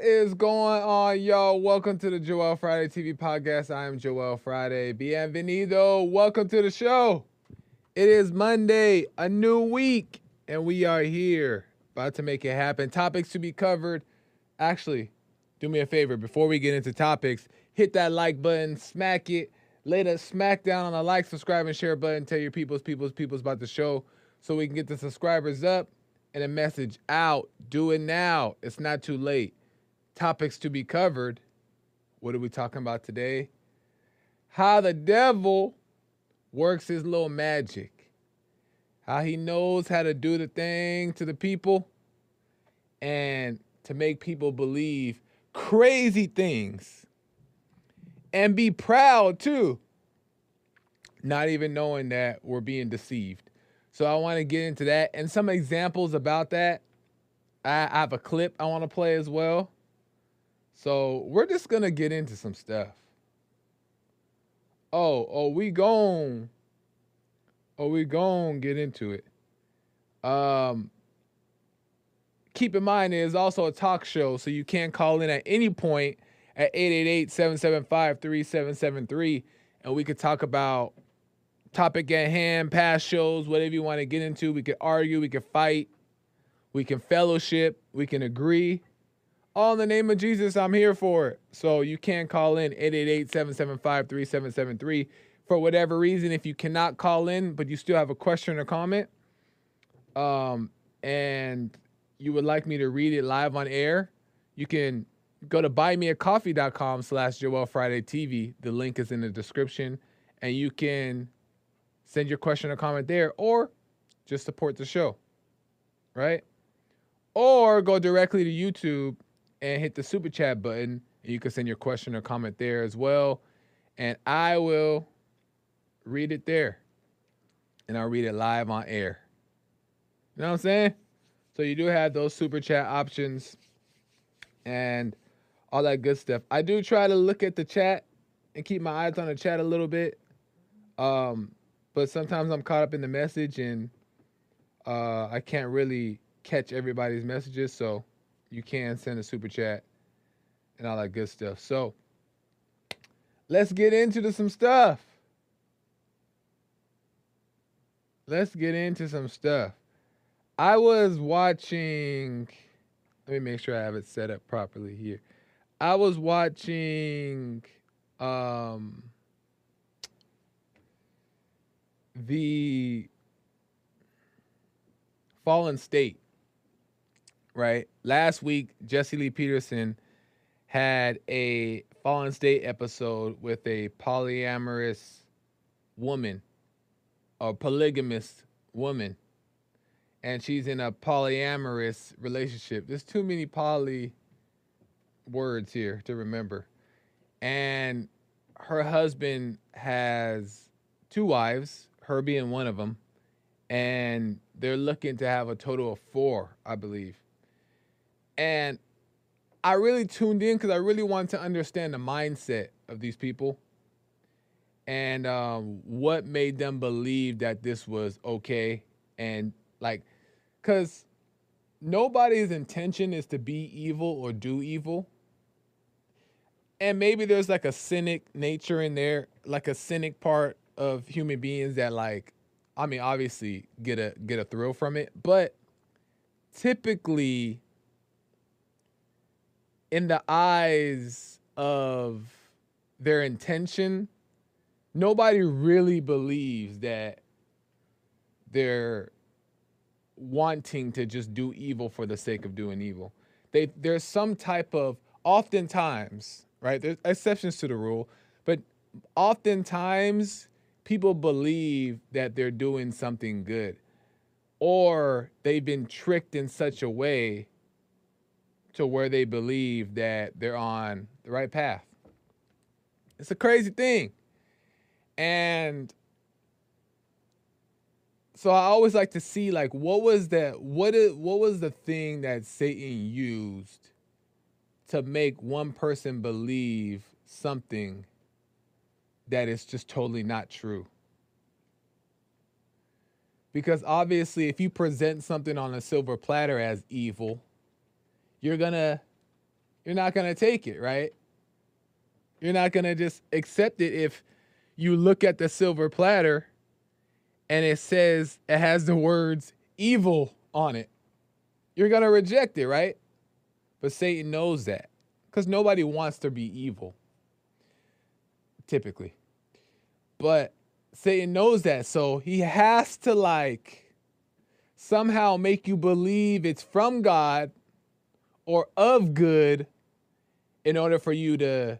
What is going on, y'all? Welcome to the Joel Friday TV podcast. I am Joel Friday. Bienvenido. Welcome to the show. It is Monday, a new week, and we are here about to make it happen. Topics to be covered. Actually, do me a favor before we get into topics, hit that like button, smack it, lay the smack down on the like, subscribe, and share button. Tell your peoples, peoples, peoples about the show so we can get the subscribers up and a message out. Do it now. It's not too late. Topics to be covered. What are we talking about today? How the devil works his little magic. How he knows how to do the thing to the people and to make people believe crazy things and be proud too, not even knowing that we're being deceived. So I want to get into that and some examples about that. I, have a clip I want to play as well. So we're just gonna get into some stuff. Oh, oh, we gon' oh, we gon' get into it. Um, keep in mind, it is also a talk show, so you can call in at any point at 888-775-3773, and we could talk about topic at hand, past shows, whatever you want to get into. We could argue, we could fight, we can fellowship, we can agree. All in the name of Jesus, I'm here for it. So you can call in 888-775-3773 for whatever reason. If you cannot call in, but you still have a question or comment, um, and you would like me to read it live on air, you can go to buymeacoffee.com slash Joel Friday TV. The link is in the description. And you can send your question or comment there or just support the show. Right? Or go directly to YouTube and hit the super chat button. And you can send your question or comment there as well. And I will read it there. And I'll read it live on air. You know what I'm saying? So you do have those super chat options and all that good stuff. I do try to look at the chat and keep my eyes on the chat a little bit. Um, but sometimes I'm caught up in the message and uh, I can't really catch everybody's messages. So you can send a super chat and all that good stuff. So let's get into the, some stuff. Let's get into some stuff. I was watching. Let me make sure I have it set up properly here. I was watching um, the Fallen State, right? Last week, Jesse Lee Peterson had a Fallen State episode with a polyamorous woman, a polygamous woman and she's in a polyamorous relationship. There's too many poly words here to remember. And her husband has two wives, her being one of them, and they're looking to have a total of four, I believe. And I really tuned in because I really wanted to understand the mindset of these people and um, what made them believe that this was okay and like, because nobody's intention is to be evil or do evil. And maybe there's like a cynic nature in there, like a cynic part of human beings that like, I mean, obviously get a get a thrill from it, but typically in the eyes of their intention, nobody really believes that they're wanting to just do evil for the sake of doing evil. They there's some type of oftentimes, right? There's exceptions to the rule, but oftentimes people believe that they're doing something good or they've been tricked in such a way to where they believe that they're on the right path. It's a crazy thing. And so I always like to see like what was that what is what was the thing that Satan used to make one person believe something that is just totally not true. Because obviously if you present something on a silver platter as evil, you're to you're not to take it, right? You're not to just accept it if you look at the silver platter and it says it has the words evil on it. You're to reject it, right? But Satan knows that because nobody wants to be evil, typically. But Satan knows that. So he has to like somehow make you believe it's from God or of good in order for you to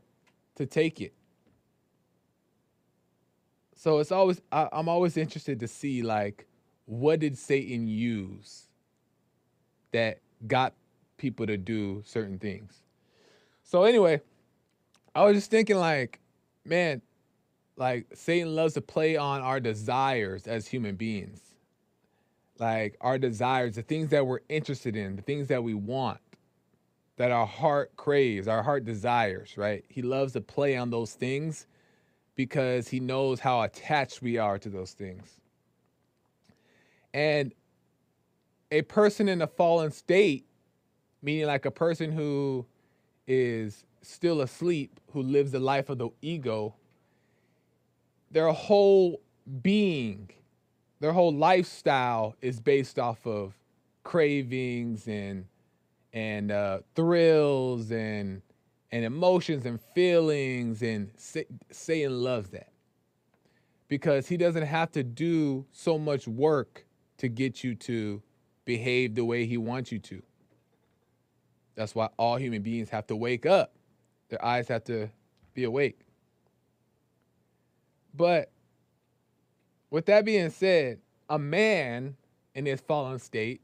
to take it. So it's always I, I'm always interested to see like what did Satan use that got people to do certain things. So anyway, I was just thinking like, man, like Satan loves to play on our desires as human beings. Like our desires, the things that we're interested in, the things that we want, that our heart craves, our heart desires, right? He loves to play on those things because he knows how attached we are to those things. And a person in a fallen state, meaning like a person who is still asleep, who lives the life of the ego, their whole being, their whole lifestyle is based off of cravings and and uh, thrills and and emotions and feelings and say, Satan loves that because he doesn't have to do so much work to get you to behave the way he wants you to. That's why all human beings have to wake up. Their eyes have to be awake. But with that being said, a man in his fallen state,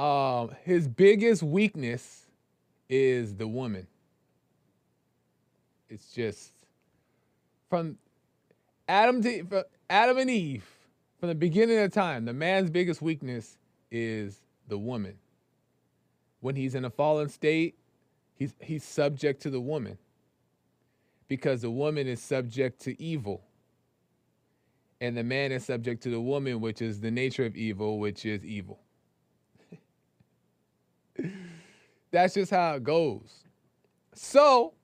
um, his biggest weakness is the woman. It's just from Adam to from Adam and Eve, from the beginning of time, the man's biggest weakness is the woman. When he's in a fallen state, he's he's subject to the woman because the woman is subject to evil. And the man is subject to the woman, which is the nature of evil, which is evil. That's just how it goes. So,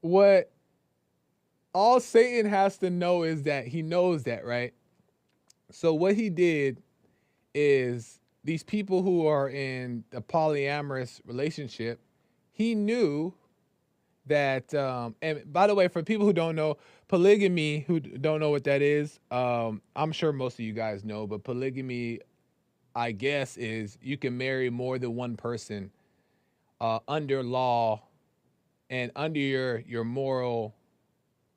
what all Satan has to know is that he knows that, right? So, what he did is these people who are in a polyamorous relationship, he knew that um, and by the way for people who don't know polygamy who don't know what that is um, i'm sure most of you guys know but polygamy i guess is you can marry more than one person uh, under law and under your your moral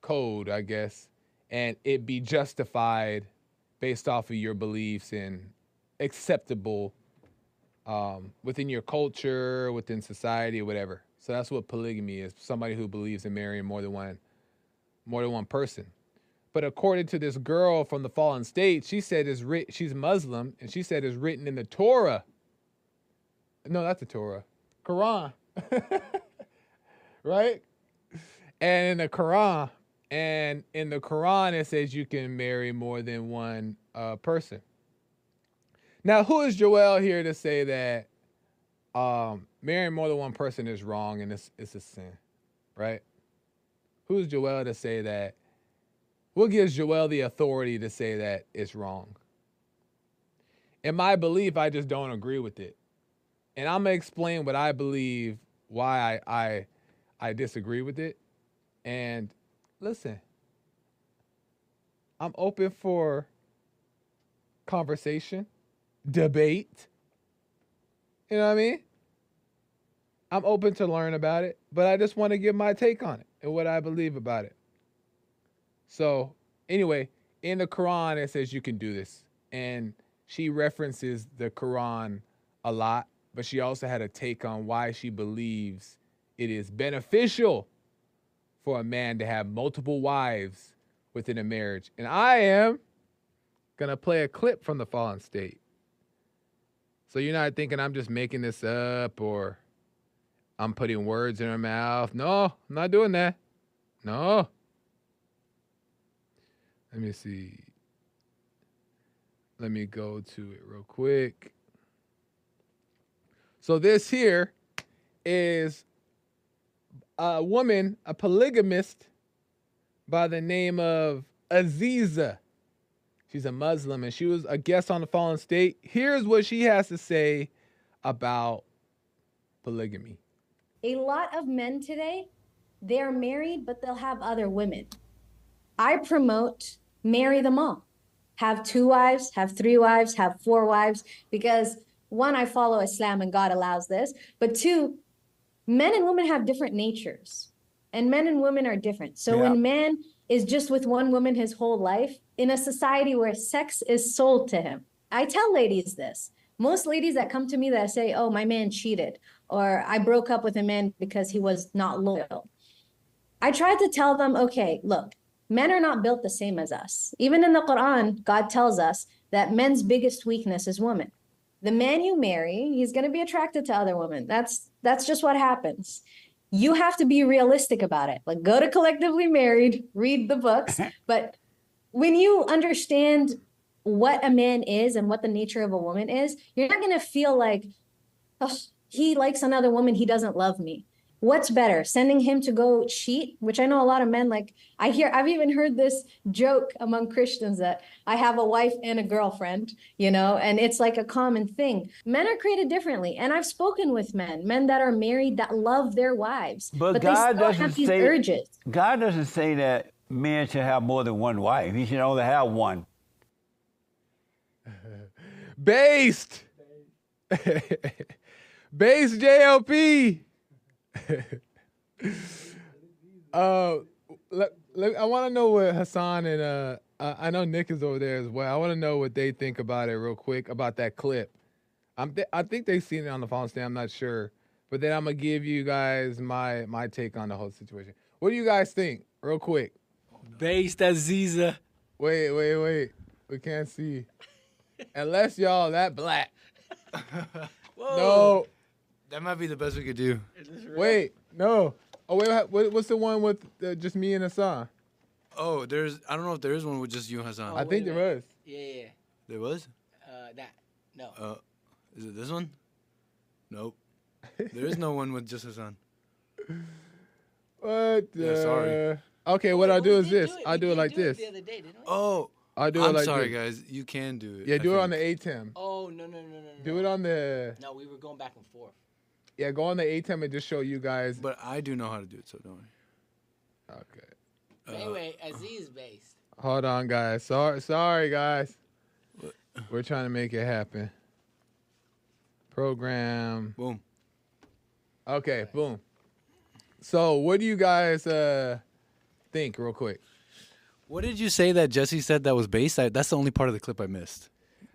code i guess and it be justified based off of your beliefs and acceptable um, within your culture within society whatever so that's what polygamy is. Somebody who believes in marrying more than one more than one person. But according to this girl from the fallen state, she said is writ- she's Muslim and she said is written in the Torah. No, that's the Torah. Quran. right? And in the Quran, and in the Quran it says you can marry more than one uh, person. Now, who is Joel here to say that um, marrying more than one person is wrong and it's it's a sin, right? Who's Joel to say that? What gives Joel the authority to say that it's wrong? In my belief, I just don't agree with it. And I'm gonna explain what I believe, why I I, I disagree with it. And listen, I'm open for conversation, debate. You know what I mean? I'm open to learn about it, but I just want to give my take on it and what I believe about it. So, anyway, in the Quran, it says you can do this. And she references the Quran a lot, but she also had a take on why she believes it is beneficial for a man to have multiple wives within a marriage. And I am going to play a clip from the fallen state. So you're not thinking I'm just making this up or I'm putting words in her mouth. No, I'm not doing that. No. Let me see. Let me go to it real quick. So this here is a woman, a polygamist by the name of Aziza. She's a Muslim and she was a guest on the Fallen State. Here's what she has to say about polygamy. A lot of men today, they're married, but they'll have other women. I promote marry them all. Have two wives, have three wives, have four wives, because one, I follow Islam and God allows this, but two, men and women have different natures, and men and women are different. So Yeah. when man is just with one woman his whole life, in a society where sex is sold to him, I tell ladies this. Most ladies that come to me that say, "Oh, my man cheated," or "I broke up with a man because he was not loyal," I try to tell them, okay, look, men are not built the same as us. Even in the Quran, God tells us that men's biggest weakness is woman. The man you marry, he's going to be attracted to other women. That's that's just what happens. You have to be realistic about it. Like go to collectively married, read the books, but when you understand what a man is and what the nature of a woman is, you're not going to feel like "Ugh, he likes another woman, he doesn't love me. What's better, sending him to go cheat, which I know a lot of men like. I hear, I've even heard this joke among Christians that I have a wife and a girlfriend, you know, and it's like a common thing. Men are created differently, and I've spoken with men, men that are married that love their wives, But they God still doesn't have these say- urges. God doesn't say that men should have more than one wife. He should only have one. Based. Based JLP. uh, let, let- I want to know what Hassan and uh, uh, I know Nick is over there as well. I want to know what they think about it real quick about that clip. I'm th- I think they've seen it on the Fallen State. I'm not sure, but then I'm gonna give you guys my my take on the whole situation. What do you guys think, real quick? Based Aziza. Wait, wait, wait. We can't see. Unless y'all that black. No, That might be the best we could do. wait, no. Oh wait, what- what, what's the one with uh, just me and Hassan? Oh, there's. I don't know if there is one with just you and Hassan. I Oh, wait think there was. Yeah, yeah. there was. Uh, that. No. Uh, is it this one? Nope. there is no one with just Hassan. What? Yeah, sorry. Okay, what Wait, I'll do is this. do. I'll do it did like this. The day. Oh, I'll do it I'm like sorry, this. guys. You can do it. Yeah, I do it on the think. ATEM. Oh no no no no no. Do no. it on the No, we were going back and forth. Yeah. Go on the ATEM and just show you guys. But I do know how to do it, so don't worry. Okay. But anyway, Aziz based. Hold on, guys. Sorry, sorry, guys. We're trying to make it happen. Program. Boom. Okay, boom. So, what do you guys uh think, real quick? What did you say that Jesse said that was based? I, that's the only part of the clip I missed.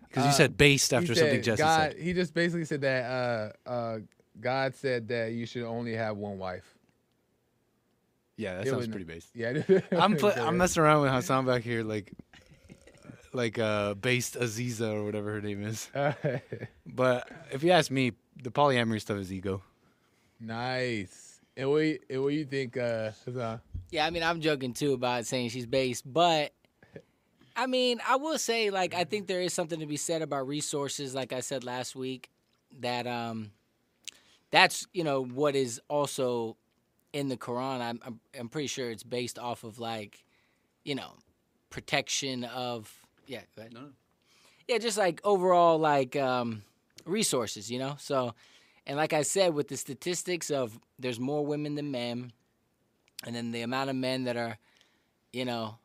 Because you Uh, said based He after something Jesse God, said. He just basically said that uh uh God said that you should only have one wife. Yeah, that It sounds was- pretty based. Yeah. I'm pl- I'm messing around with Hassan back here, like, like uh, based Aziza or whatever her name is. But if you ask me, the polyamory stuff is ego. nice. And what you- and what do you think, uh, Hassan? Yeah, I mean, I'm joking too about saying she's based, but I mean, I will say, like, I think there is something to be said about resources. Like I said last week, that um, that's you know what is also in the Quran. I'm I'm, I'm pretty sure it's based off of like, you know, protection of yeah. No, no. Yeah, just like overall like um, resources, you know. So, and like I said, with the statistics of there's more women than men, and then the amount of men that are, you know,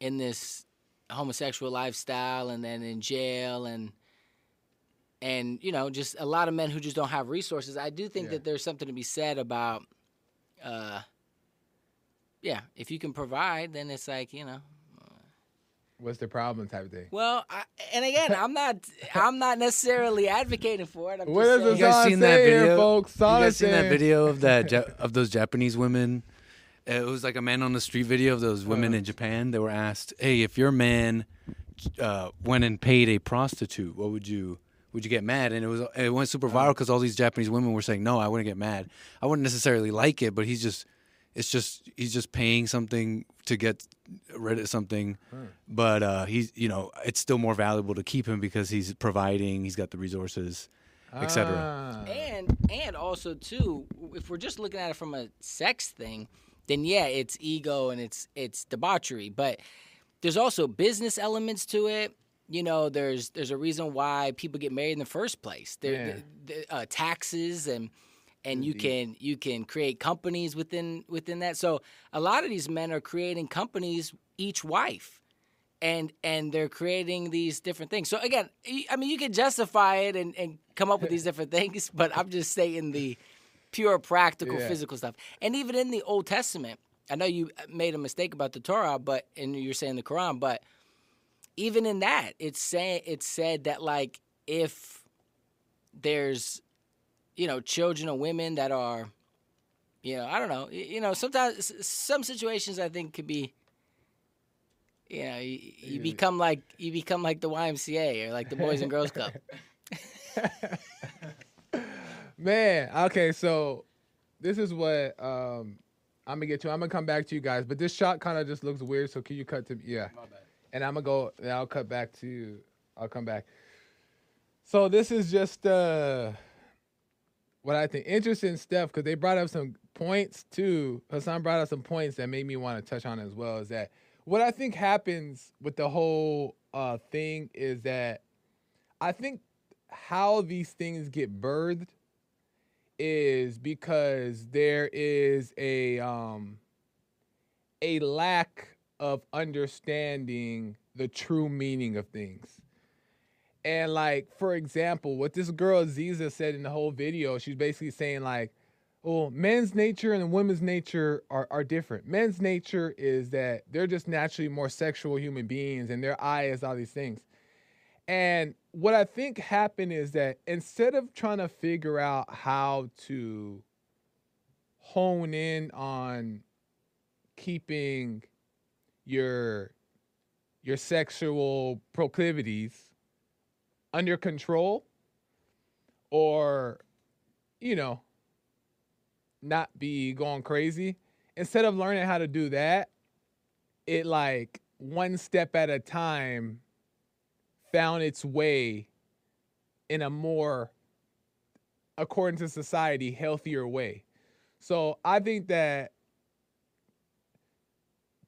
in this homosexual lifestyle, and then in jail, and and you know, just a lot of men who just don't have resources. I do think Yeah. that there's something to be said about, uh, yeah, if you can provide, then it's like you know, What's the problem type of thing? well, I, and again, I'm not, I'm not necessarily advocating for it. I'm What just saying, You guys seen that say here, video? folks? You guys seen that video of that of those Japanese women? Uh, It was like a man on the street video of those women Uh. in Japan. They were asked, "Hey, if your man uh, went and paid a prostitute, what would you?" Would you get mad? And it was it went super viral because all these Japanese women were saying, "No, I wouldn't get mad. I wouldn't necessarily like it, but he's just, it's just he's just paying something to get rid of something, but uh, he's you know it's still more valuable to keep him because he's providing, he's got the resources, etc. Ah. and and also too if we're just looking at it from a sex thing then yeah it's ego and it's it's debauchery but there's also business elements to it you know there's there's a reason why people get married in the first place there Yeah. the, the, uh, taxes and and you can you can create companies within within that so a lot of these men are creating companies each wife and and they're creating these different things. So again, i mean, you can justify it and, and come up with these different things, but I'm just saying the pure practical Yeah. physical stuff. And even in the Old Testament, I know you made a mistake about the Torah, but and you're saying the Quran, but even in that, it's saying it's said that like if there's you know children or women that are you know I don't know you know sometimes some situations I think could be you know you, you become like you become like the YMCA or like the Boys and Girls Club. Man, okay, so this is what um I'm gonna get to. I'm gonna come back to you guys, but this shot kind of just looks weird. So can you cut to yeah? And I'm gonna go. And I'll cut back to. I'll come back. So this is just uh what I think interesting stuff because they brought up some points too. Hassan brought up some points that made me want to touch on as well. Is that what I think happens with the whole uh thing is that I think how these things get birthed is because there is a um a lack of understanding the true meaning of things. And like for example, what this girl Ziza said in the whole video, she's basically saying like, "Oh, men's nature and women's nature are are different. Men's nature is that they're just naturally more sexual human beings and their eye is all these things." And what I think happened is that instead of trying to figure out how to hone in on keeping your your sexual proclivities under control or you know not be going crazy. Instead of learning how to do that it like one step at a time found its way in a more according to society healthier way. So i think that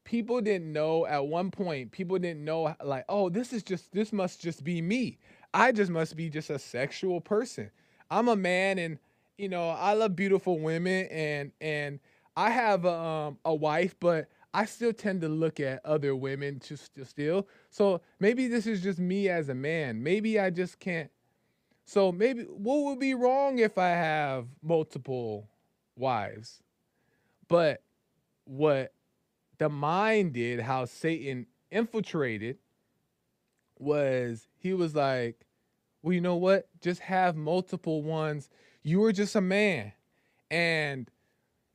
people didn't know at one point people didn't know like oh this is just this must just be me. I just must be just a sexual person. I'm a man and you know i love beautiful women and and i have a, um, a wife but i still tend to look at other women to st- still so maybe this is just me as a man. Maybe i just can't. So maybe what would be wrong if i have multiple wives? But what the mind did, how Satan infiltrated, was he was like, well, you know what? Just have multiple ones. You are just a man. And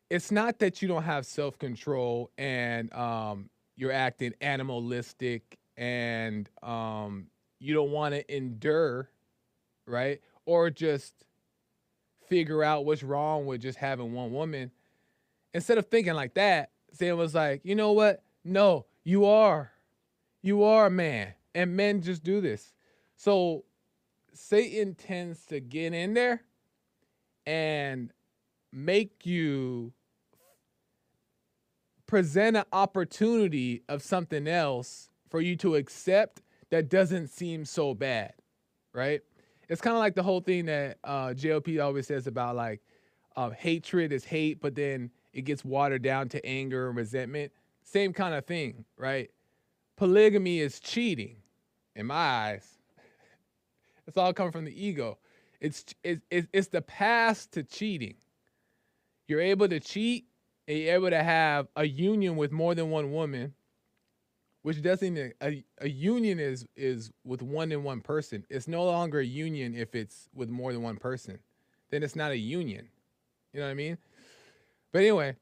it's not that you don't have self control and um, you're acting animalistic and um, you don't want to endure, right? Or just figure out what's wrong with just having one woman. Instead of thinking like that, Sam was like, you know what? No, you are. You are a man. And men just do this. So Satan tends to get in there and make you present an opportunity of something else for you to accept that doesn't seem so bad, right? It's kind of like the whole thing that uh, JLP always says about like uh, hatred is hate, but then it gets watered down to anger and resentment. Same kind of thing, right? Polygamy is cheating, in my eyes. It's all coming from the ego. It's it's it's the path to cheating. You're able to cheat, and you're able to have a union with more than one woman, which doesn't a, a union is is with one and one person. It's no longer a union if it's with more than one person. Then it's not a union. You know what I mean? But anyway,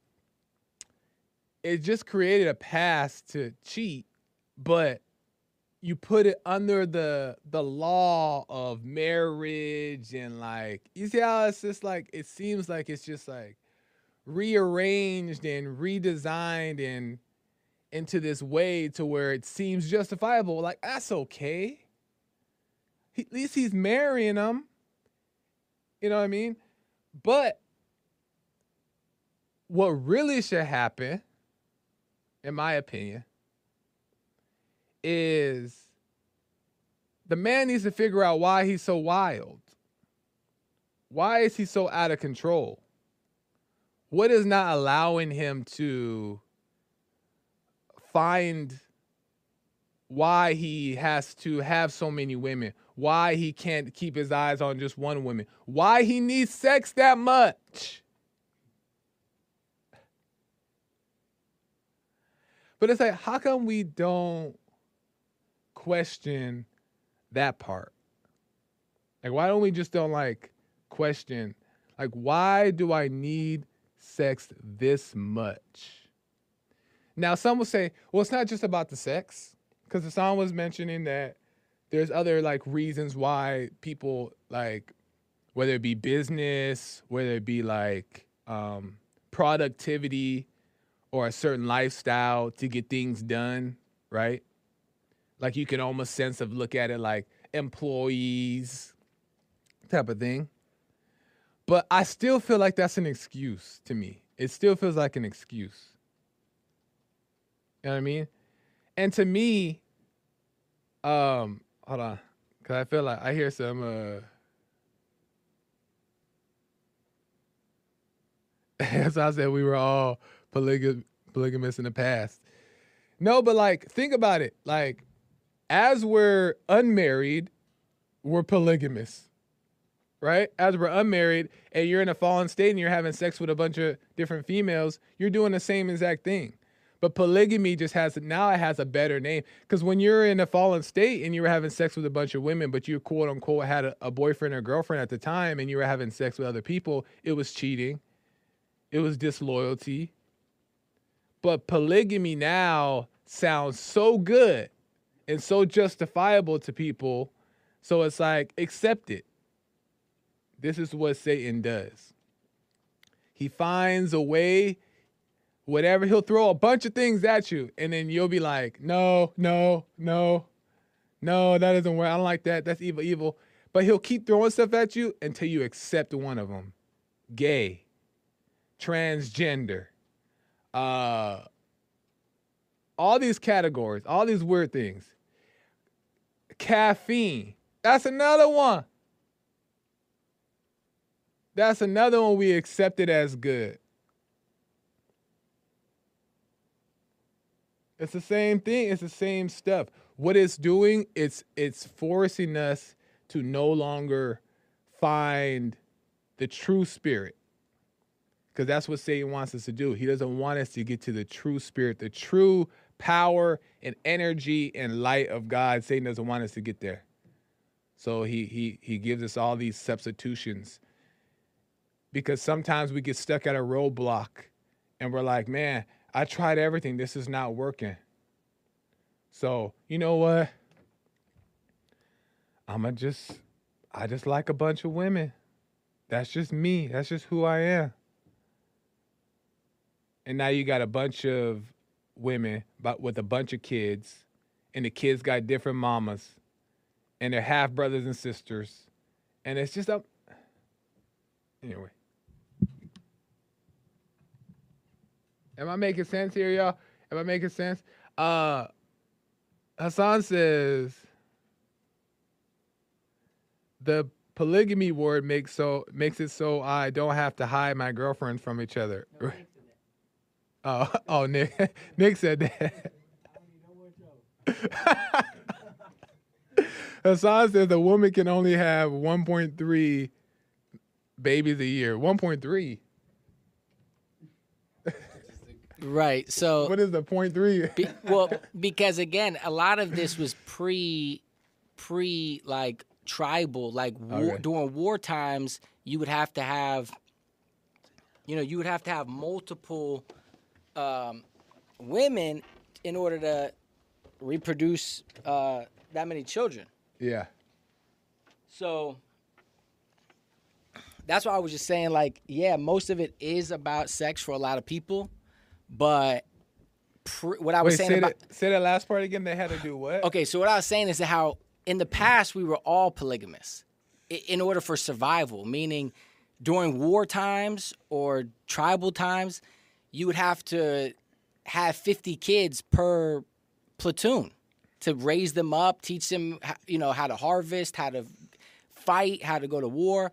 it just created a pass to cheat, but you put it under the the law of marriage and like you see how it's just like it seems like it's just like rearranged and redesigned and into this way to where it seems justifiable. Like that's okay. He, at least he's marrying them, You know what I mean? But what really should happen, in my opinion, is the man needs to figure out why he's so wild. Why is he so out of control? What is not allowing him to find why he has to have so many women, why he can't keep his eyes on just one woman, why he needs sex that much. But it's like, how come we don't question that part? Like, why don't we just don't like question, like, why do I need sex this much? Now, some will say, well, it's not just about the sex, because Hassan was mentioning that there's other like reasons why people like, whether it be business, whether it be like um, productivity or a certain lifestyle to get things done, right? Like you can almost sense of look at it like employees type of thing. But I still feel like that's an excuse to me. It still feels like an excuse. You know what I mean? And to me, um, hold on, cause I feel like I hear some. uh As I said, we were all polygam- polygamous in the past. No, but like, think about it. Like, as we're unmarried, we're polygamous, right? As we're unmarried and you're in a fallen state and you're having sex with a bunch of different females, you're doing the same exact thing. But polygamy just has now it has a better name because when you're in a fallen state and you were having sex with a bunch of women, but you quote unquote had a, a boyfriend or girlfriend at the time and you were having sex with other people, it was cheating, it was disloyalty. But polygamy now sounds so good and so justifiable to people, so it's like accept it. This is what Satan does. He finds a way whatever he'll throw a bunch of things at you and then you'll be like no no no no that doesn't work. I don't like that. That's evil evil. But he'll keep throwing stuff at you until you accept one of them. Gay. Transgender uh all these categories all these weird things caffeine that's another one that's another one we accepted as good It's the same thing. It's the same stuff. What it's doing, it's it's forcing us to no longer find the true spirit. Because that's what Satan wants us to do. He doesn't want us to get to the true spirit, the true power and energy and light of God. Satan doesn't want us to get there. So he he he gives us all these substitutions. Because sometimes we get stuck at a roadblock and we're like, man, I tried everything. This is not working. So, you know what? I'm going to just, I just like a bunch of women. That's just me. That's just who I am. And now you got a bunch of women but with a bunch of kids, and the kids got different mamas, and they're half brothers and sisters. And it's just a, anyway. Am I making sense here, y'all? Am I making sense? Uh Hassan says the polygamy word makes so makes it so I don't have to hide my girlfriend from each other. Oh, oh, Nick, Nick said that. Hassan says the woman can only have 1.3 babies a year. 1.3. Right. So What is the point three? Be, well, because again, a lot of this was pre, pre like tribal, like war, Okay. during war times, you would have to have, you know, you would have to have multiple um, women in order to reproduce uh, that many children. yeah. So that's why I was just saying, like, yeah, most of it is about sex for a lot of people, but pre- what I was Wait, saying say about that, say that last part again. They had to do what? Okay, so what I was saying is that how in the past we were all polygamous. in order for survival, meaning during war times or tribal times, you would have to have 50 kids per platoon to raise them up, teach them, you know, how to harvest, how to fight, how to go to war.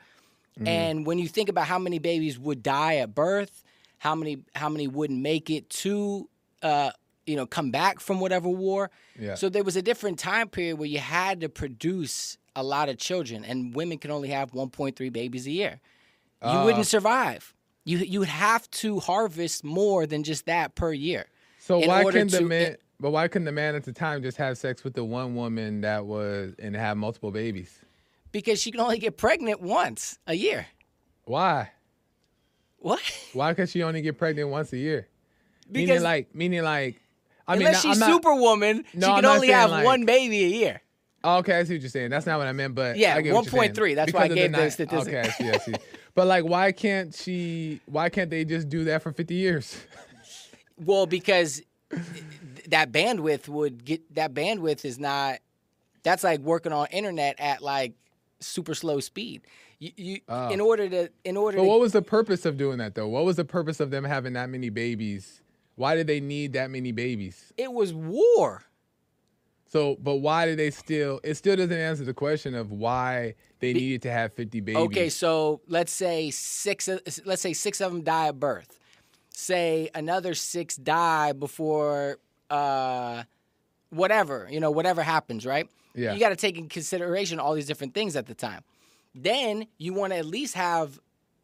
And when you think about how many babies would die at birth, how many how many wouldn't make it to uh, you know come back from whatever war. Yeah. So there was a different time period where you had to produce a lot of children, and women can only have 1.3 babies a year. You Ah. wouldn't survive. You you would have to harvest more than just that per year. So why couldn't the man? But why couldn't the man at the time just have sex with the one woman that was and have multiple babies? Because she can only get pregnant once a year. Why? What? Why could she only get pregnant once a year? meaning Because like, meaning like, I mean, unless I'm she's not- Superwoman, No, she can only have like- one baby a year. Okay, I see what you're saying. That's not what I meant, but Yeah, I get what you're saying. 1.3, that's why I gave the ni- statistic. Okay, I see, I see. but like, why can't she? Why can't they just do that for 50 years? Well, because that bandwidth would get that bandwidth is not. That's like working on internet at like super slow speed. You, you Oh. in order to in order But to what was the purpose of doing that though? What was the purpose of them having that many babies? Why did they need that many babies? it was war. So, but why did they still? It still doesn't answer the question of why they needed to have 50 babies. Okay, so let's say six. of- Let's say six of them die at birth. Say another six die before uh, whatever you know, whatever happens, right? Yeah. You got to take in consideration all these different things at the time. Then you want to at least have.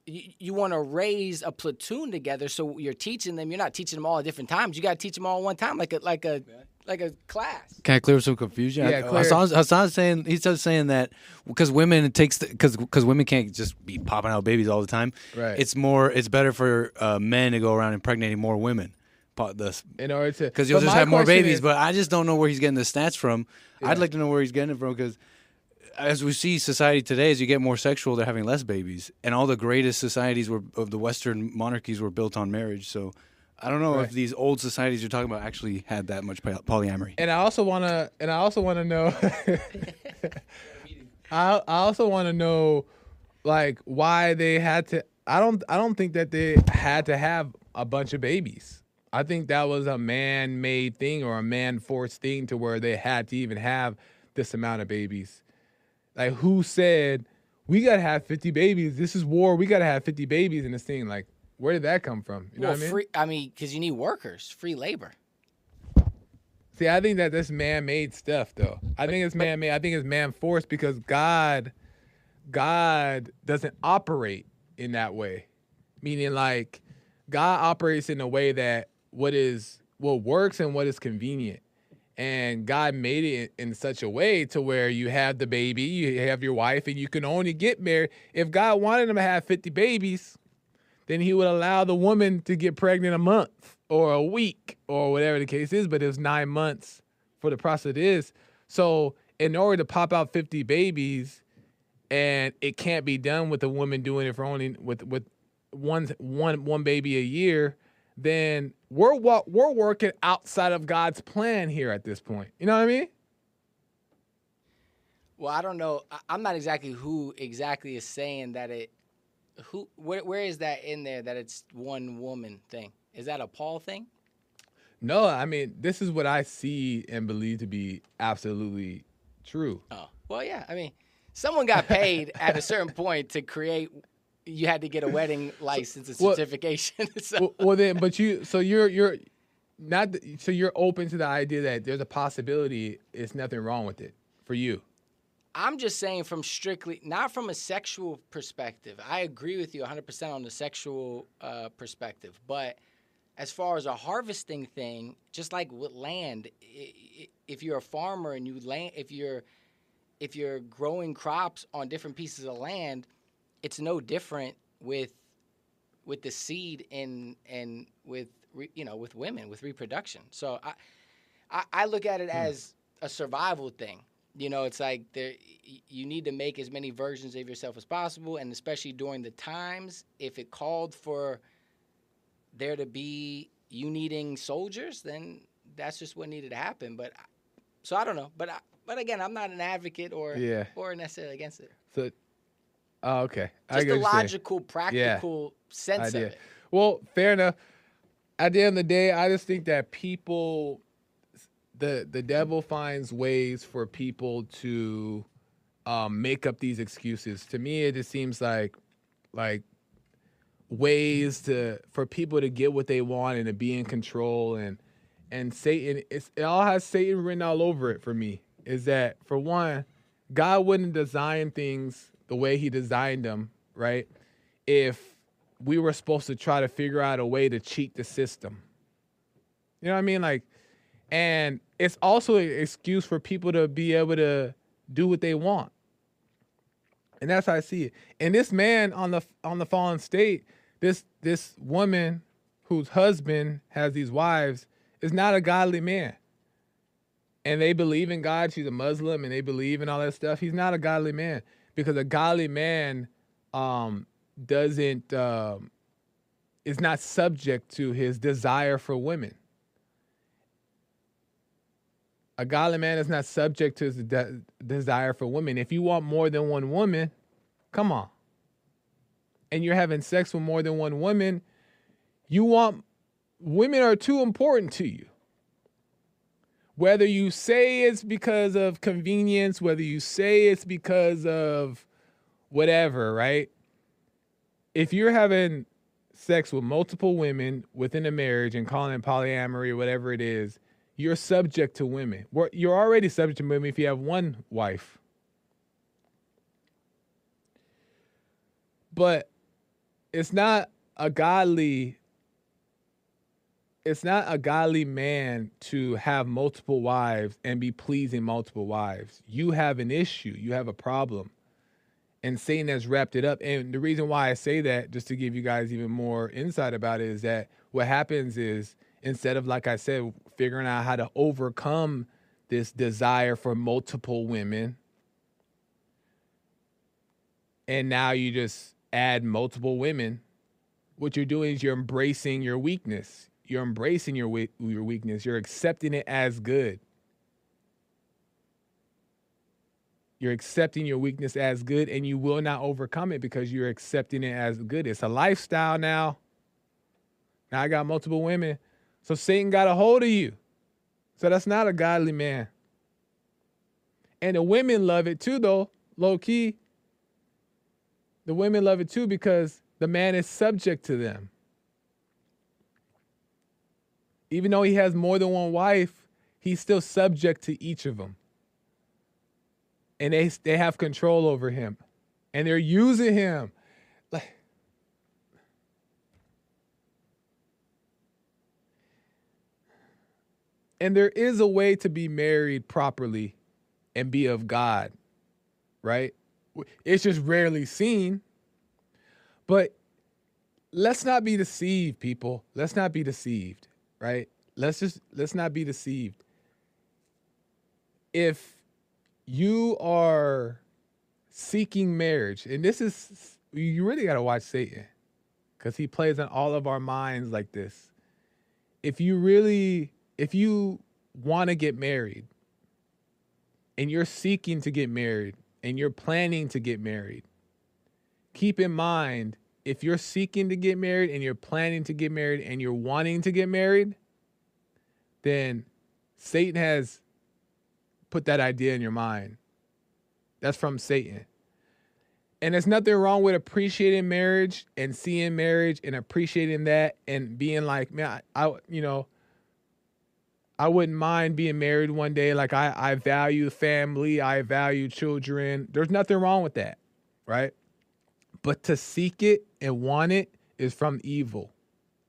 You, you want to raise a platoon together, so you're teaching them. You're not teaching them all at different times. You got to teach them all at one time, like a like a like a class. Can I clear some confusion? Yeah, clear. Hassan's, Hassan's saying he's just saying that because women it takes because because women can't just be popping out babies all the time. Right. It's more. It's better for uh, men to go around impregnating more women. Because in order to because you'll just have more babies. is- but I just don't know where he's getting the stats from. Yeah. I'd like to know where he's getting it from because. As we see society today, as you get more sexual, they're having less babies, and all the greatest societies were of the Western monarchies were built on marriage. So, I don't know Right. if these old societies you're talking about actually had that much poly- polyamory. and I also want to, and I also want to know, I, I also want to know, like, why they had to. I don't, I don't think that they had to have a bunch of babies. I think that was a man-made thing or a man-forced thing to where they had to even have this amount of babies. Like, who said we gotta have fifty babies? This is war. We gotta have fifty babies in this thing. Like, where did that come from? You know well, what I mean? free. I mean, because you need workers, free labor. See, I think that this man-made stuff, though. I think it's man-made. I think it's man-forced because God, God doesn't operate in that way. Meaning, like, God operates in a way that what is what works and what is convenient. And God made it in such a way to where you have the baby, you have your wife, and you can only get married. If God wanted them to have 50 babies, then he would allow the woman to get pregnant a month or a week or whatever the case is, but it was nine months for the process is. So in order to pop out 50 babies, and it can't be done with a woman doing it for only with with one one one baby a year, then we're we're working outside of God's plan here at this point. You know what I mean? Well, I don't know. I'm not exactly who exactly is saying that it. Who? Where, where is that in there that it's one woman thing? Is that a Paul thing? No, I mean this is what I see and believe to be absolutely true. Oh, well, yeah. I mean, someone got paid at a certain point to create. You had to get a wedding license and Well- certification. so, well, well then, but you so you're you're not so you're open to the idea that there's a possibility it's nothing wrong with it for you. I'm just saying from strictly not from a sexual perspective. I agree with you 100% on the sexual uh, perspective, but as far as a harvesting thing, just like with land, if you're a farmer and you land, if you're if you're growing crops on different pieces of land, it's no different with with the seed and and with re, you know with women with reproduction. So I I, I look at it as a survival thing. You know, it's like there you need to make as many versions of yourself as possible, and especially during the times, if it called for there to be you needing soldiers, then that's just what needed to happen. But so I don't know. But I, but again, I'm not an advocate or Yeah. or necessarily against it. So Oh, okay. I Just the what you're saying. logical, practical sense idea. of it. Well, fair enough. At the end of the day, I just think that people, the the devil finds ways for people to um, make up these excuses. To me, it just seems like like ways to for people to get what they want and to be in control and and Satan. It's, it all has Satan written all over it for me. Is that for one, God wouldn't design things the way He designed them, right? If we were supposed to try to figure out a way to cheat the system. You know what I mean? Like, and it's also an excuse for people to be able to do what they want. And that's how I see it. And this man on the on the fallen state, this this woman whose husband has these wives is not a godly man. And they believe in God. She's a Muslim and they believe in all that stuff. He's not a godly man because a godly man um, doesn't um, is not subject to his desire for women. A godly man is not subject to his de- desire for women. If you want more than one woman, come on. And you're having sex with more than one woman, you want women are too important to you. Whether you say it's because of convenience, whether you say it's because of whatever, right? if you're having sex with multiple women within a marriage and calling it polyamory or whatever it is, you're subject to women. You're already subject to women if you have one wife. But it's not a godly it's not a godly man to have multiple wives and be pleasing multiple wives. You have an issue, you have a problem and Satan has wrapped it up. And the reason why I say that, just to give you guys even more insight about it, is that what happens is instead of, like I said, figuring out how to overcome this desire for multiple women, and now you just add multiple women, what you're doing is you're embracing your weakness. You're embracing your your weakness. You're accepting it as good. You're accepting your weakness as good and you will not overcome it because you're accepting it as good. It's a lifestyle now. Now I got multiple women. So Satan got a hold of you. So that's not a godly man. And the women love it too, though, low key. The women love it too because the man is subject to them. Even though he has more than one wife, he's still subject to each of them and they they have control over him and they're using him and there is a way to be married properly and be of God right? It's just rarely seen. But let's not be deceived people. Let's not be deceived right? Let's just let's not be deceived. If you are seeking marriage, and this is you really got to watch Satan because he plays in all of our minds like this. If you really, if you want to get married and you're seeking to get married and you're planning to get married, keep in mind if you're seeking to get married and you're planning to get married and you're wanting to get married, then Satan has put that idea in your mind. That's from Satan. And there's nothing wrong with appreciating marriage and seeing marriage and appreciating that and being like, man, I, I you know, I wouldn't mind being married one day. Like I, I value family, I value children. There's nothing wrong with that, right? But to seek it and want it is from evil.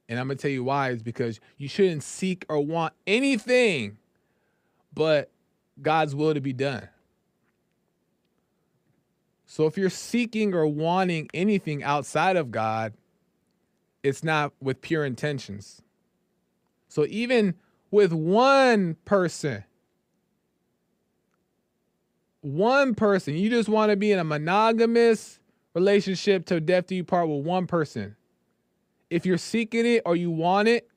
And I'm gonna tell you why is because you shouldn't seek or want anything but God's will to be done. So if you're seeking or wanting anything outside of God, it's not with pure intentions. So even with one person, one person, you just want to be in a monogamous relationship till death do you part with one person. If you're seeking it or you want it,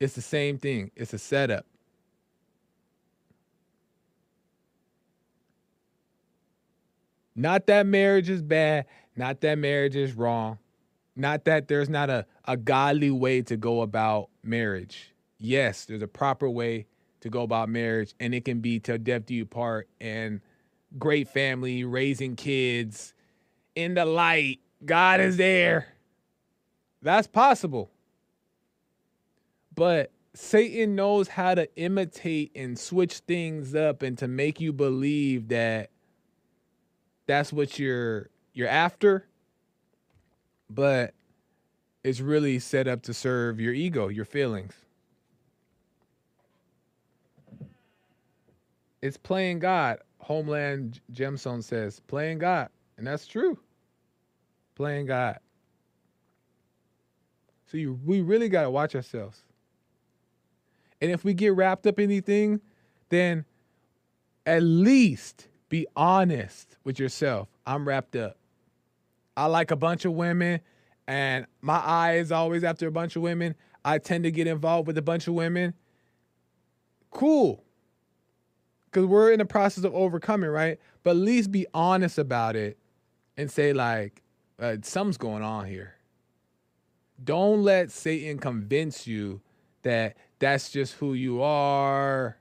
it's the same thing. It's a setup. Not that marriage is bad, not that marriage is wrong, not that there's not a, a godly way to go about marriage. Yes, there's a proper way to go about marriage, and it can be till death do you part and great family, raising kids in the light. God is there. That's possible. But Satan knows how to imitate and switch things up and to make you believe that that's what you're you're after but it's really set up to serve your ego your feelings it's playing god homeland gemstone says playing god and that's true playing god so you, we really got to watch ourselves and if we get wrapped up in anything then at least be honest with yourself. I'm wrapped up. I like a bunch of women, and my eye is always after a bunch of women. I tend to get involved with a bunch of women. Cool. Because we're in the process of overcoming, right? But at least be honest about it and say, like, uh, something's going on here. Don't let Satan convince you that that's just who you are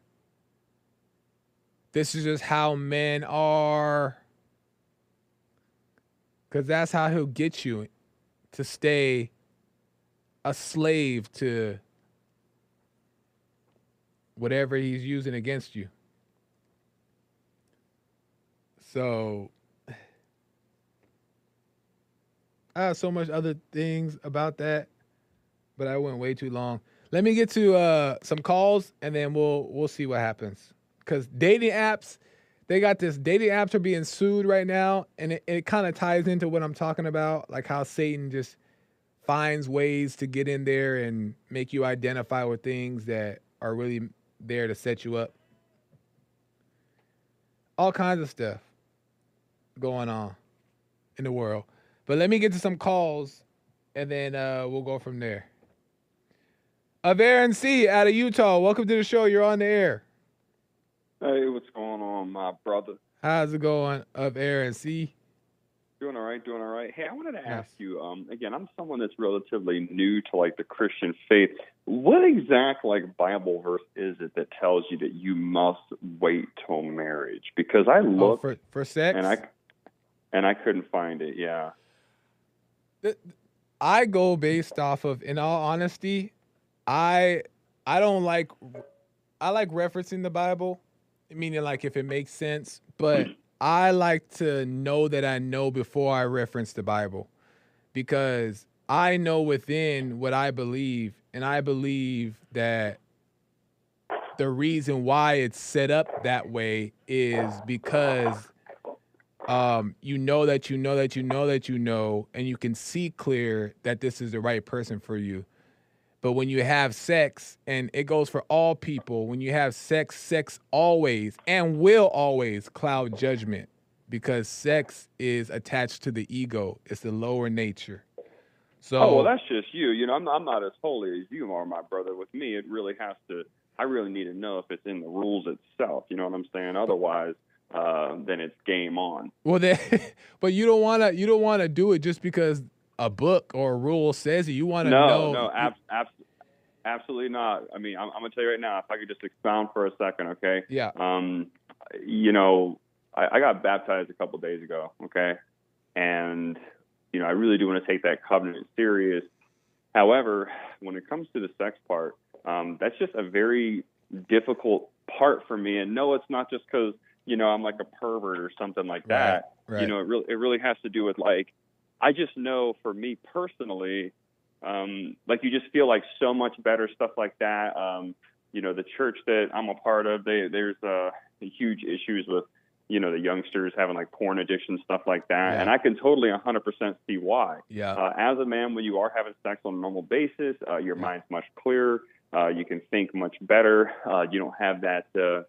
this is just how men are. Because that's how he'll get you to stay a slave to whatever he's using against you. So I have so much other things about that, but I went way too long. Let me get to uh, some calls and then we'll we'll see what happens because dating apps, they got this dating apps are being sued right now, and it, it kind of ties into what I'm talking about, like how Satan just finds ways to get in there and make you identify with things that are really there to set you up. All kinds of stuff going on in the world. But let me get to some calls and then uh, we'll go from there. Of Aaron C out of Utah, welcome to the show. You're on the air. Hey, what's going on, my brother? How's it going up Aaron C? Doing all right, doing all right. Hey, I wanted to Yes. ask you, um, again, I'm someone that's relatively new to like the Christian faith. What exact like Bible verse is it that tells you that you must wait till marriage? Because I Oh, for for sex. and I and I couldn't find it. Yeah. I go based off of in all honesty, I I don't like I like referencing the Bible, meaning like if it makes sense, but I like to know that I know before I reference the Bible because I know within what I believe and I believe that the reason why it's set up that way is because um, you know that you know that you know that you know, and you can see clear that this is the right person for you. But when you have sex, and it goes for all people, when you have sex, sex always and will always cloud judgment because sex is attached to the ego. It's the lower nature. So oh well, that's just you. You know, I'm I'm not as holy as you are, my brother. With me, it really has to. I really need to know if it's in the rules itself. You know what I'm saying? Otherwise, uh, then it's game on. well then, but you don't wanna you don't wanna do it just because a book or a rule says it. You wanna No, know. no, ab- ab- absolutely not. I mean, I'm, I'm gonna tell you right now. If I could just expound for a second, okay? yeah. Um, you know, I, I got baptized a couple days ago, okay, and you know, I really do want to take that covenant serious. However, when it comes to the sex part, um, that's just a very difficult part for me. And no, it's not just because you know I'm like a pervert or something like that. Right. You know, it really it really has to do with like I just know for me personally, um, like you just feel like so much better stuff like that. Um, you know, the church that I'm a part of, they there's uh, huge issues with you know the youngsters having like porn addiction stuff like that, Yeah. and I can totally 100% see why. Yeah. Uh, as a man, when you are having sex on a normal basis, uh, your mind's much clearer. Uh, you can think much better. Uh, you don't have that uh,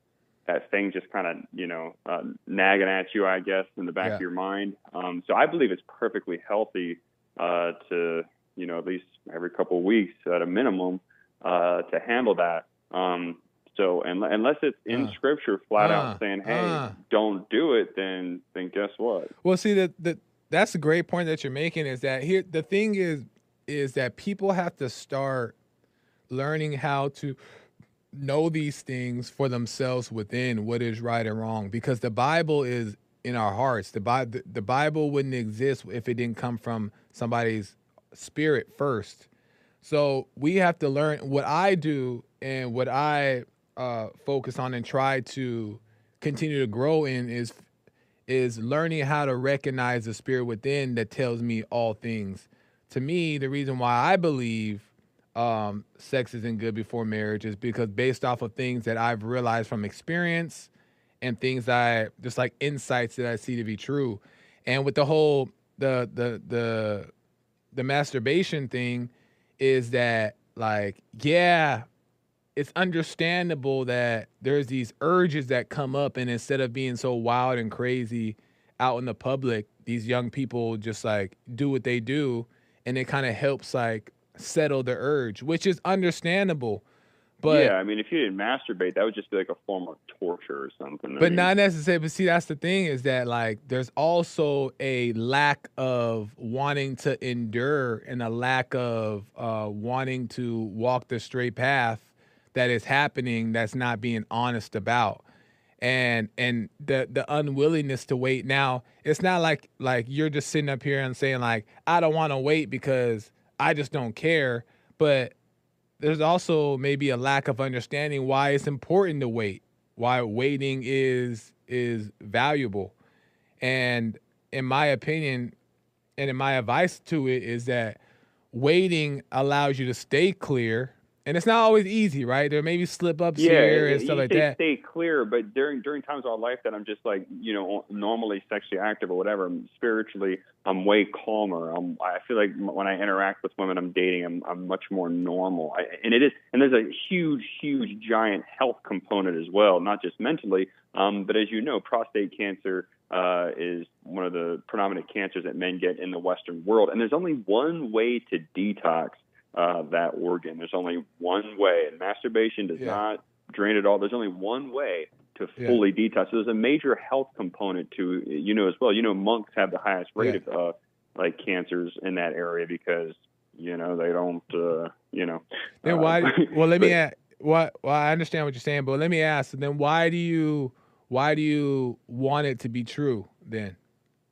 that thing just kind of you know uh, nagging at you, I guess, in the back Yeah. of your mind. Um, so I believe it's perfectly healthy uh, to you know at least every couple of weeks at a minimum uh, to handle that. Um, So un- unless it's in Uh, scripture flat out saying, "Hey, uh. don't do it," then then guess what? Well, see that that that's a great point that you're making. Is that here? The thing is, is that people have to start learning how to know these things for themselves within what is right and wrong, because the Bible is in our hearts. The Bible, the Bible wouldn't exist if it didn't come from somebody's spirit first. So we have to learn what I do and what I uh, focus on and try to continue to grow in is is learning how to recognize the spirit within that tells me all things. To me, the reason why I believe um, sex isn't good before marriage is because based off of things that I've realized from experience and things I just like insights that I see to be true. And with the whole the the the the masturbation thing is that like yeah it's understandable that there's these urges that come up and instead of being so wild and crazy out in the public these young people just like do what they do and it kind of helps like settle the urge which is understandable but yeah, I mean, if you didn't masturbate, that would just be like a form of torture or something. I but mean, not necessarily. But see, that's the thing is that like there's also a lack of wanting to endure and a lack of uh, wanting to walk the straight path that is happening that's not being honest about and and the the unwillingness to wait now it's not like like you're just sitting up here and saying like i don't want to wait because i just don't care but there's also maybe a lack of understanding why it's important to wait why waiting is is valuable. And in my opinion and in my advice to it is that waiting allows you to stay clear and it's not always easy right there may be slip ups yeah, here and stuff like that Stay clear, but during during times of our life that I'm just like you know normally sexually active or whatever, I'm spiritually I'm way calmer. I'm, I feel like when I interact with women I'm dating, I'm I'm much more normal. I, and it is and there's a huge huge giant health component as well, not just mentally. Um, but as you know, prostate cancer uh, is one of the predominant cancers that men get in the Western world, and there's only one way to detox uh, that organ. There's only one way, and masturbation does Yeah. not drain it all. There's only one way to Yeah. fully detox. So there's a major health component to you know as well. You know, monks have the highest rate Yeah. of uh, like cancers in that area because you know they don't uh, you know. Then uh, why? Well, let me but- ask. What? Well, I understand what you're saying, but let me ask. Then why do you? Why do you want it to be true? Then,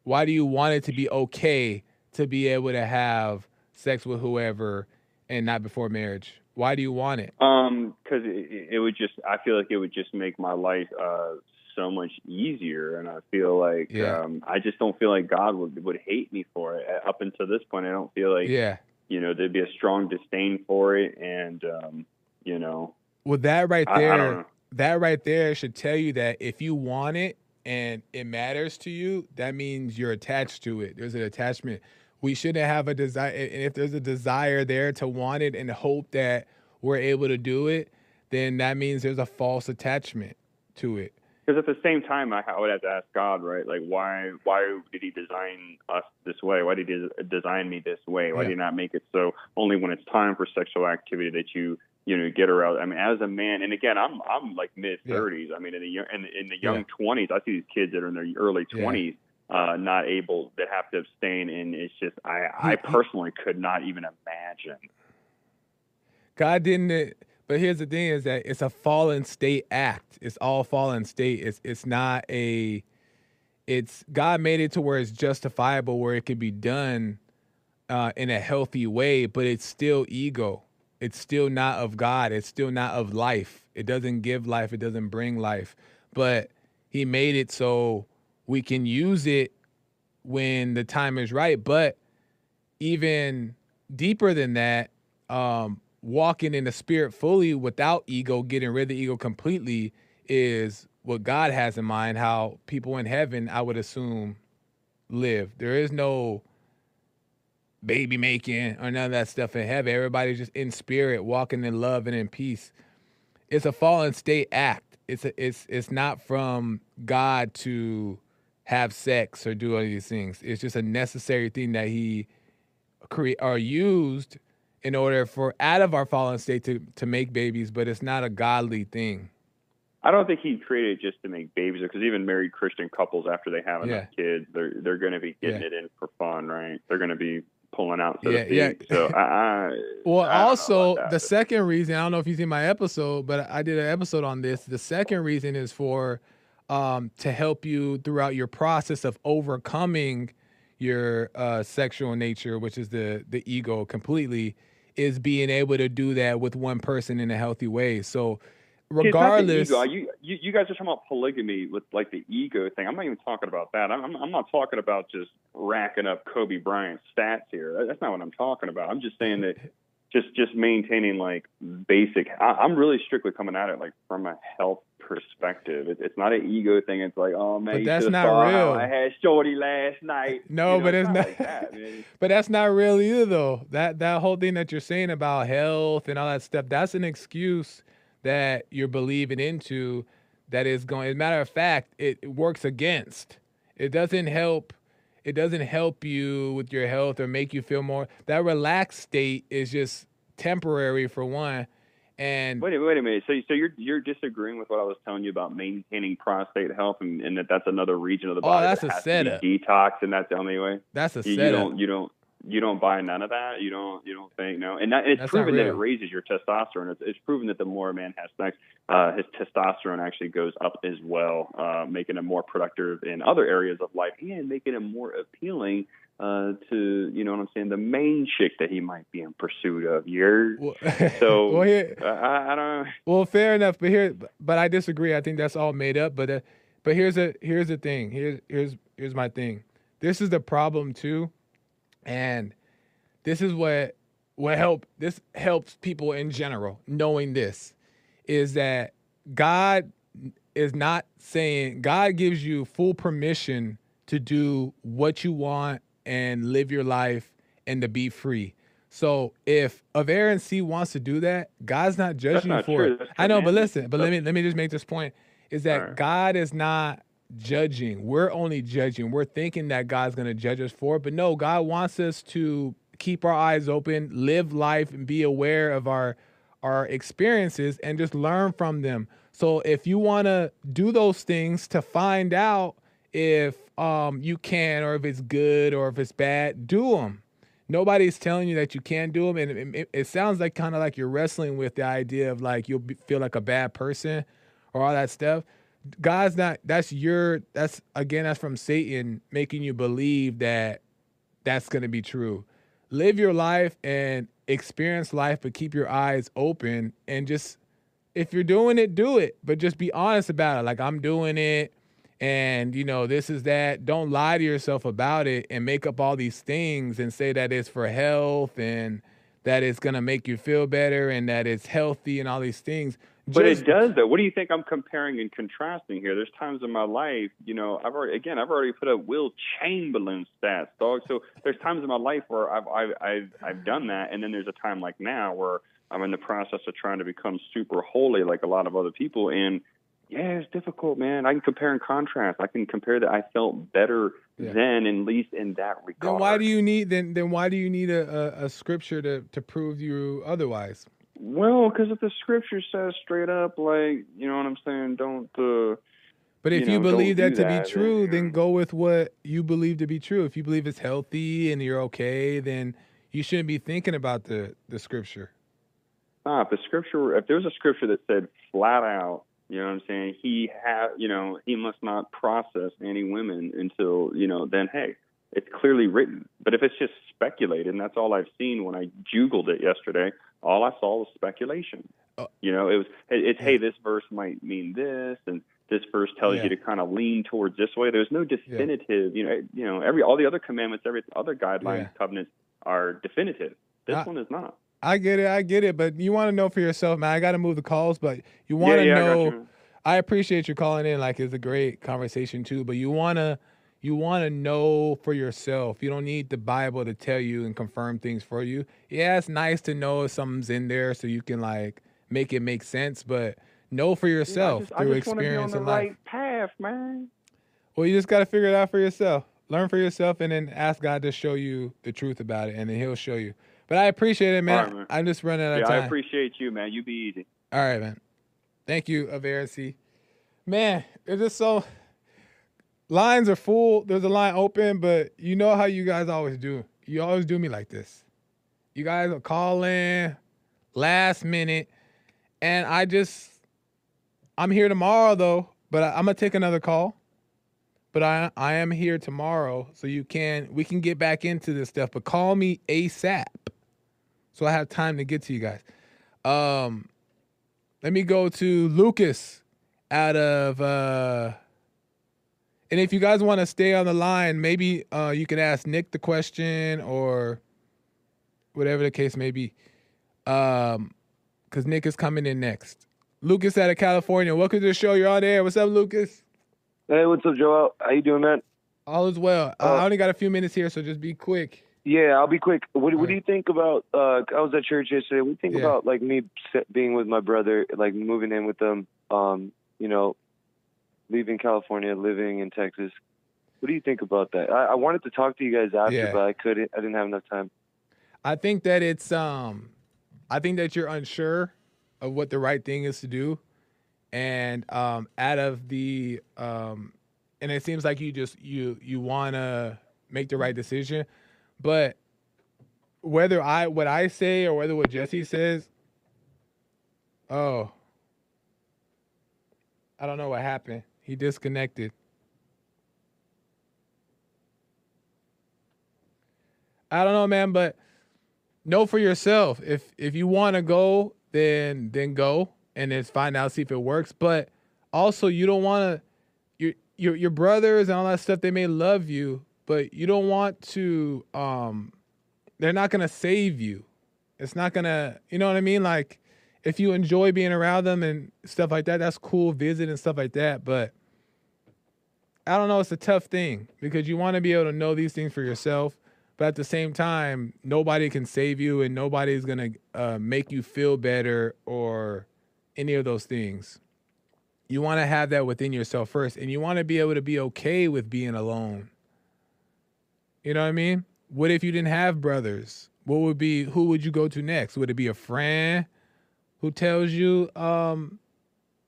why do you want it to be okay to be able to have sex with whoever and not before marriage? Why do you want it? Um, because it, it would just, I feel like it would just make my life uh so much easier, and I feel like Yeah. um I just don't feel like God would would hate me for it. Up until this point, I don't feel like Yeah. you know there'd be a strong disdain for it, and um, you know, Well, that right I- I there—that right there should tell you that if you want it and it matters to you, that means you're attached to it. There's an attachment we shouldn't have a desire. And if there's a desire there to want it and hope that we're able to do it, then that means there's a false attachment to it. Because at the same time, I would have to ask God, right? Like, why why did He design us this way? Why did He design me this way? Why yeah. did He not make it so only when it's time for sexual activity that you you know get around? I mean, as a man, and again, I'm I'm like mid 30s. Yeah. I mean, in the in, in the young yeah. 20s, I see these kids that are in their early 20s uh, not able that have to abstain, and it's just I, I personally could not even imagine. God didn't. But here's the thing: is that it's a fallen state act. It's all fallen state. It's it's not a. It's God made it to where it's justifiable, where it can be done uh, in a healthy way, but it's still ego. It's still not of God. It's still not of life. It doesn't give life. It doesn't bring life. But He made it so we can use it when the time is right. But even deeper than that, um, walking in the spirit fully without ego, getting rid of the ego completely, is what God has in mind. How people in heaven, I would assume, live. There is no baby making or none of that stuff in heaven. Everybody's just in spirit, walking in love and in peace. It's a fallen state act. It's a, it's it's not from God to have sex or do all these things. It's just a necessary thing that He create or used in order for out of our fallen state to to make babies, but it's not a godly thing. I don't think he created it just to make babies, because even married Christian couples, after they have enough kids, they're they're going to be getting Yeah. it in for fun, right? They're going to be pulling out, so Yeah, yeah. So I, I Well, I also that, the but- second reason I don't know if you've seen my episode, but I did an episode on this. The second reason is for um, to help you throughout your process of overcoming your uh, sexual nature, which is the the ego completely, is being able to do that with one person in a healthy way. So, See, it's not the regardless. You, you you guys are talking about polygamy with like the ego thing. I'm not even talking about that. I'm I'm- I'm not talking about just racking up Kobe Bryant stats here. That's not what I'm talking about. I'm just saying that just just maintaining like basic. I, I'm really strictly coming at it like from a health perspective. It, it's not an ego thing. It's like oh man, But that's not real. I had Shorty last night. No, You know, but it's it's not not- like that. But that's not real either, though. That that whole thing that you're saying about health and all that stuff, that's an excuse that you're believing into. That is going. As a matter of fact, it works against. It doesn't help. It doesn't help you with your health or make you feel more. That relaxed state is just temporary for one, and Wait a wait a minute. So so you're you're disagreeing with what I was telling you about maintaining prostate health and, and that that's another region of the body. Oh, body that's that a has setup. detox and that's the only way. that's a You, you don't you don't you don't buy none of that. You don't you don't think no. And, that, and it's That's proven that it raises your testosterone. It's, it's proven that the more a man has sex, uh, his testosterone actually goes up as well, uh, making him more productive in other areas of life and making him more appealing. Uh, to you know what I'm saying, the main chick that he might be in pursuit of. You're Well- so well, here, I, I don't. Well, fair enough, but here, but I disagree. I think that's all made up. But uh, but here's a here's the thing. Here's here's here's my thing. This is the problem too, and this is what what help this helps people in general knowing this is that God is not saying God gives you full permission to do what you want and live your life and to be free. So if Aaron C wants to do that, God's not judging you not for true. it. That's I know, but listen, but let me let me just make this point: is that Alright. God is not judging. We're only judging. We're thinking that God's going to judge us for it, but no, God wants us to keep our eyes open, live life, and be aware of our our experiences and just learn from them. So if you want to do those things to find out if um you can or if it's good or if it's bad, do them. Nobody's telling you that you can't do them, and it, it, sounds like kind of like you're wrestling with the idea of like you'll be, feel like a bad person or all that stuff. God's not. That's your. That's again. That's from Satan making you believe that that's going to be true. Live your life and experience life, but keep your eyes open and just if you're doing it, do it. But just be honest about it. Like I'm doing it and you know, this is that. Don't lie to yourself about it and make up all these things and say that it's for health and that it's gonna make you feel better and that it's healthy and all these things. But Just- it does though. What do you think I'm comparing and contrasting here? There's times in my life, you know, I've already again I've already put up Wilt Chamberlain stats, dog. So there's times in my life where I've I've I've, I've done that, and then there's a time like now where I'm in the process of trying to become super holy, like a lot of other people. And yeah, it's difficult, man. I can compare and contrast. I can compare that I felt better Yeah. then, at least in that regard. Then why do you need then then why do you need a, a, a scripture to, to prove you otherwise? Well, because if the scripture says straight up, like you know what I'm saying, don't. Uh, But if you you, know, don't believe that to that, be true, then, then go with what you believe to be true. If you believe it's healthy and you're okay, then you shouldn't be thinking about the the scripture. Nah, if the scripture, if there was a scripture that said flat out, you know what I'm saying, he had, you know, he must not process any women until, you know, then hey, it's clearly written. But if it's just speculated, and that's all I've seen when I juggled it yesterday, all I saw was speculation. Oh. You know, it was, it's hey, this verse might mean this, and this verse tells Yeah. you to kind of lean towards this way. There's no definitive, you know, you know, every all the other commandments, every other guidelines, Yeah. covenants are definitive. This I- one is not. I get it, I get it, but you want to know for yourself, man. I got to move the calls, but you want to yeah, yeah, I know. you. I appreciate you calling in. Like it's a great conversation too, but you wanna you wanna know for yourself. You don't need the Bible to tell you and confirm things for you. Yeah, it's nice to know if something's in there so you can like make it make sense, but know for yourself I just, I through just want be on experience the in right life. path, man. Well, you just gotta figure it out for yourself. learn for yourself, and then ask God to show you the truth about it, and then He'll show you. But I appreciate it, man. All right, man. I'm just running out of time. I appreciate you, man. You be easy. All right, man. Thank you, Aaron C. Man, it's just so lines are full. There's a line open, but you know how you guys always do. You always do me like this. You guys are calling last minute, and I just I'm here tomorrow though, but I, I'm gonna take another call. But I I am here tomorrow, so you can we can get back into this stuff. But call me ASAP, so I have time to get to you guys. Um, let me go to Lucas out of uh and if you guys want to stay on the line, maybe uh you can ask Nick the question or whatever the case may be. Um cuz Nick is coming in next. Lucas out of California. Welcome to the show. You're on air. What's up, Lucas? Hey, what's up, Joel? How you doing, man? All is well. Uh, I only got a few minutes here, so just be quick. Yeah, I'll be quick. What, what do you think about? Uh, I was at church yesterday. What do you think Yeah. about like me being with my brother, like moving in with them? Um, you know, leaving California, living in Texas. What do you think about that? I, I wanted to talk to you guys after, Yeah. but I couldn't. I didn't have enough time. I think that it's um I think that you're unsure of what the right thing is to do. And um out of the um and it seems like you just you you wanna make the right decision. But whether I what I say or whether what Jesse says, oh I don't know what happened. He disconnected. I don't know, man, but know for yourself. If if you want to go, then then go and then find out see if it works. But also, you don't want to your your your brothers and all that stuff. They may love you, but you don't want to. Um, they're not gonna save you. It's not gonna. You know what I mean? Like, if you enjoy being around them and stuff like that, that's cool. Visit and stuff like that, but. I don't know. It's a tough thing because you want to be able to know these things for yourself but at the same time nobody can save you and nobody's gonna uh, make you feel better or any of those things you want to have that within yourself first and you want to be able to be okay with being alone you know what i mean what if you didn't have brothers what would be who would you go to next would it be a friend who tells you um,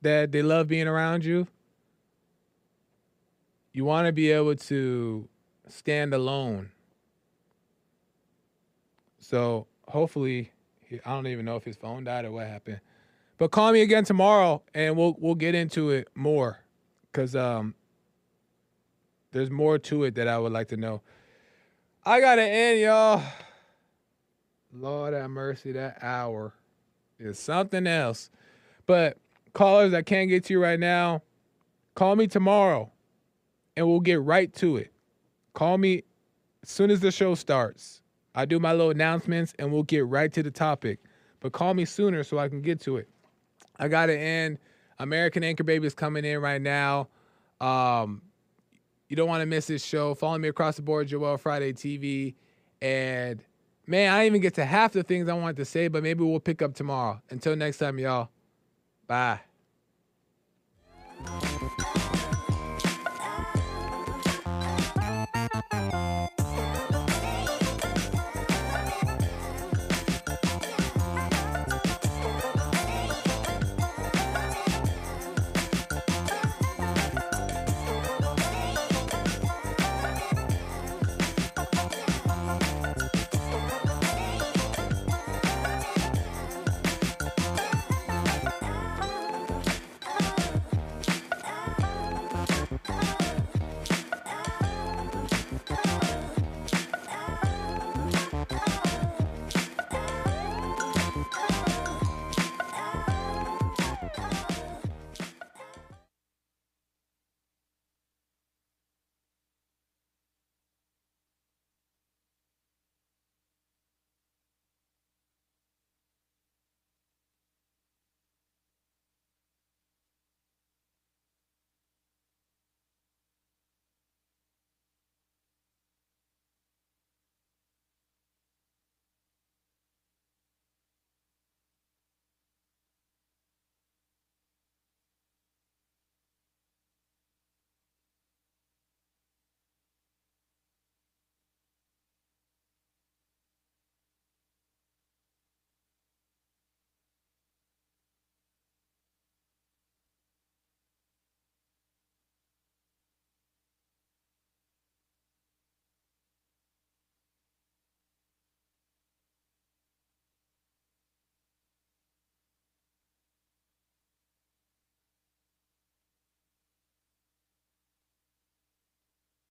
that they love being around you you want to be able to stand alone so hopefully, I don't even know if his phone died or what happened. But call me again tomorrow, and we'll we'll get into it more, cause um, there's more to it that I would like to know. I gotta end, y'all. Lord have mercy, that hour is something else. But callers, I can't get to you right now. Call me tomorrow, and we'll get right to it. Call me as soon as the show starts. I do my little announcements and we'll get right to the topic. But call me sooner so I can get to it. I got to end. American Anchor Baby is coming in right now. Um, you don't want to miss this show. Follow me across the board, Joel Friday TV. And man, I even get to half the things I wanted to say, but maybe we'll pick up tomorrow. Until next time, y'all. Bye.